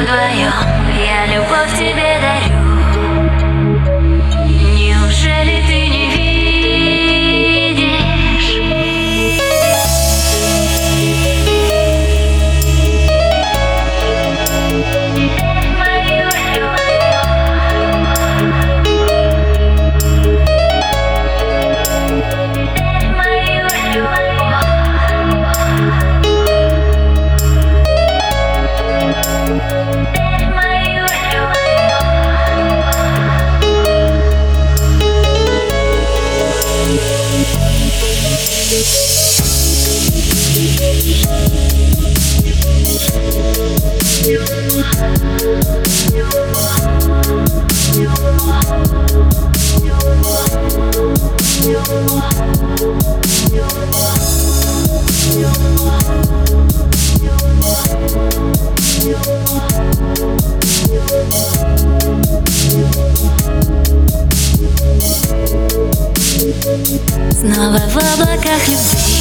вдвоем Я люблю you Снова в облаках любви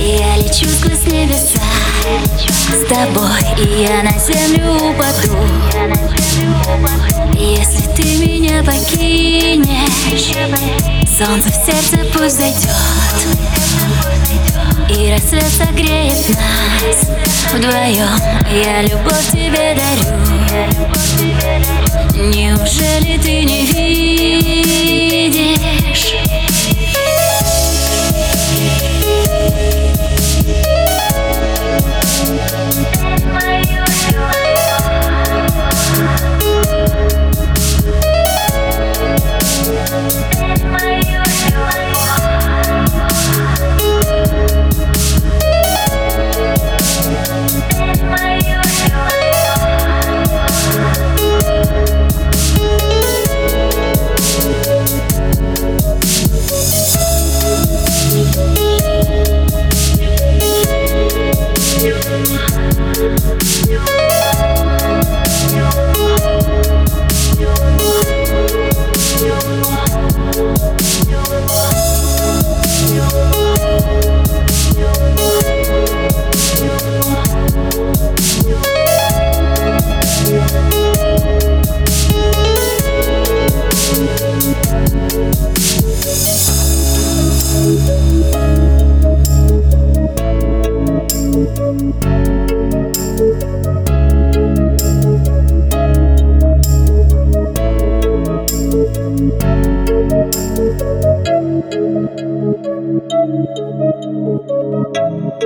Я лечу сквозь небеса С тобой и я на землю упаду Если ты меня покинешь Солнце в сердце пусть зайдет И рассвет согреет нас вдвоем Я любовь тебе дарю Неужели ты не видишь Admire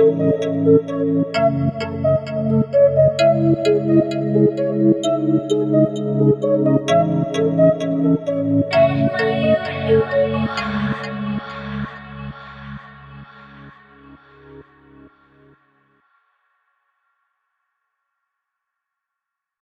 you.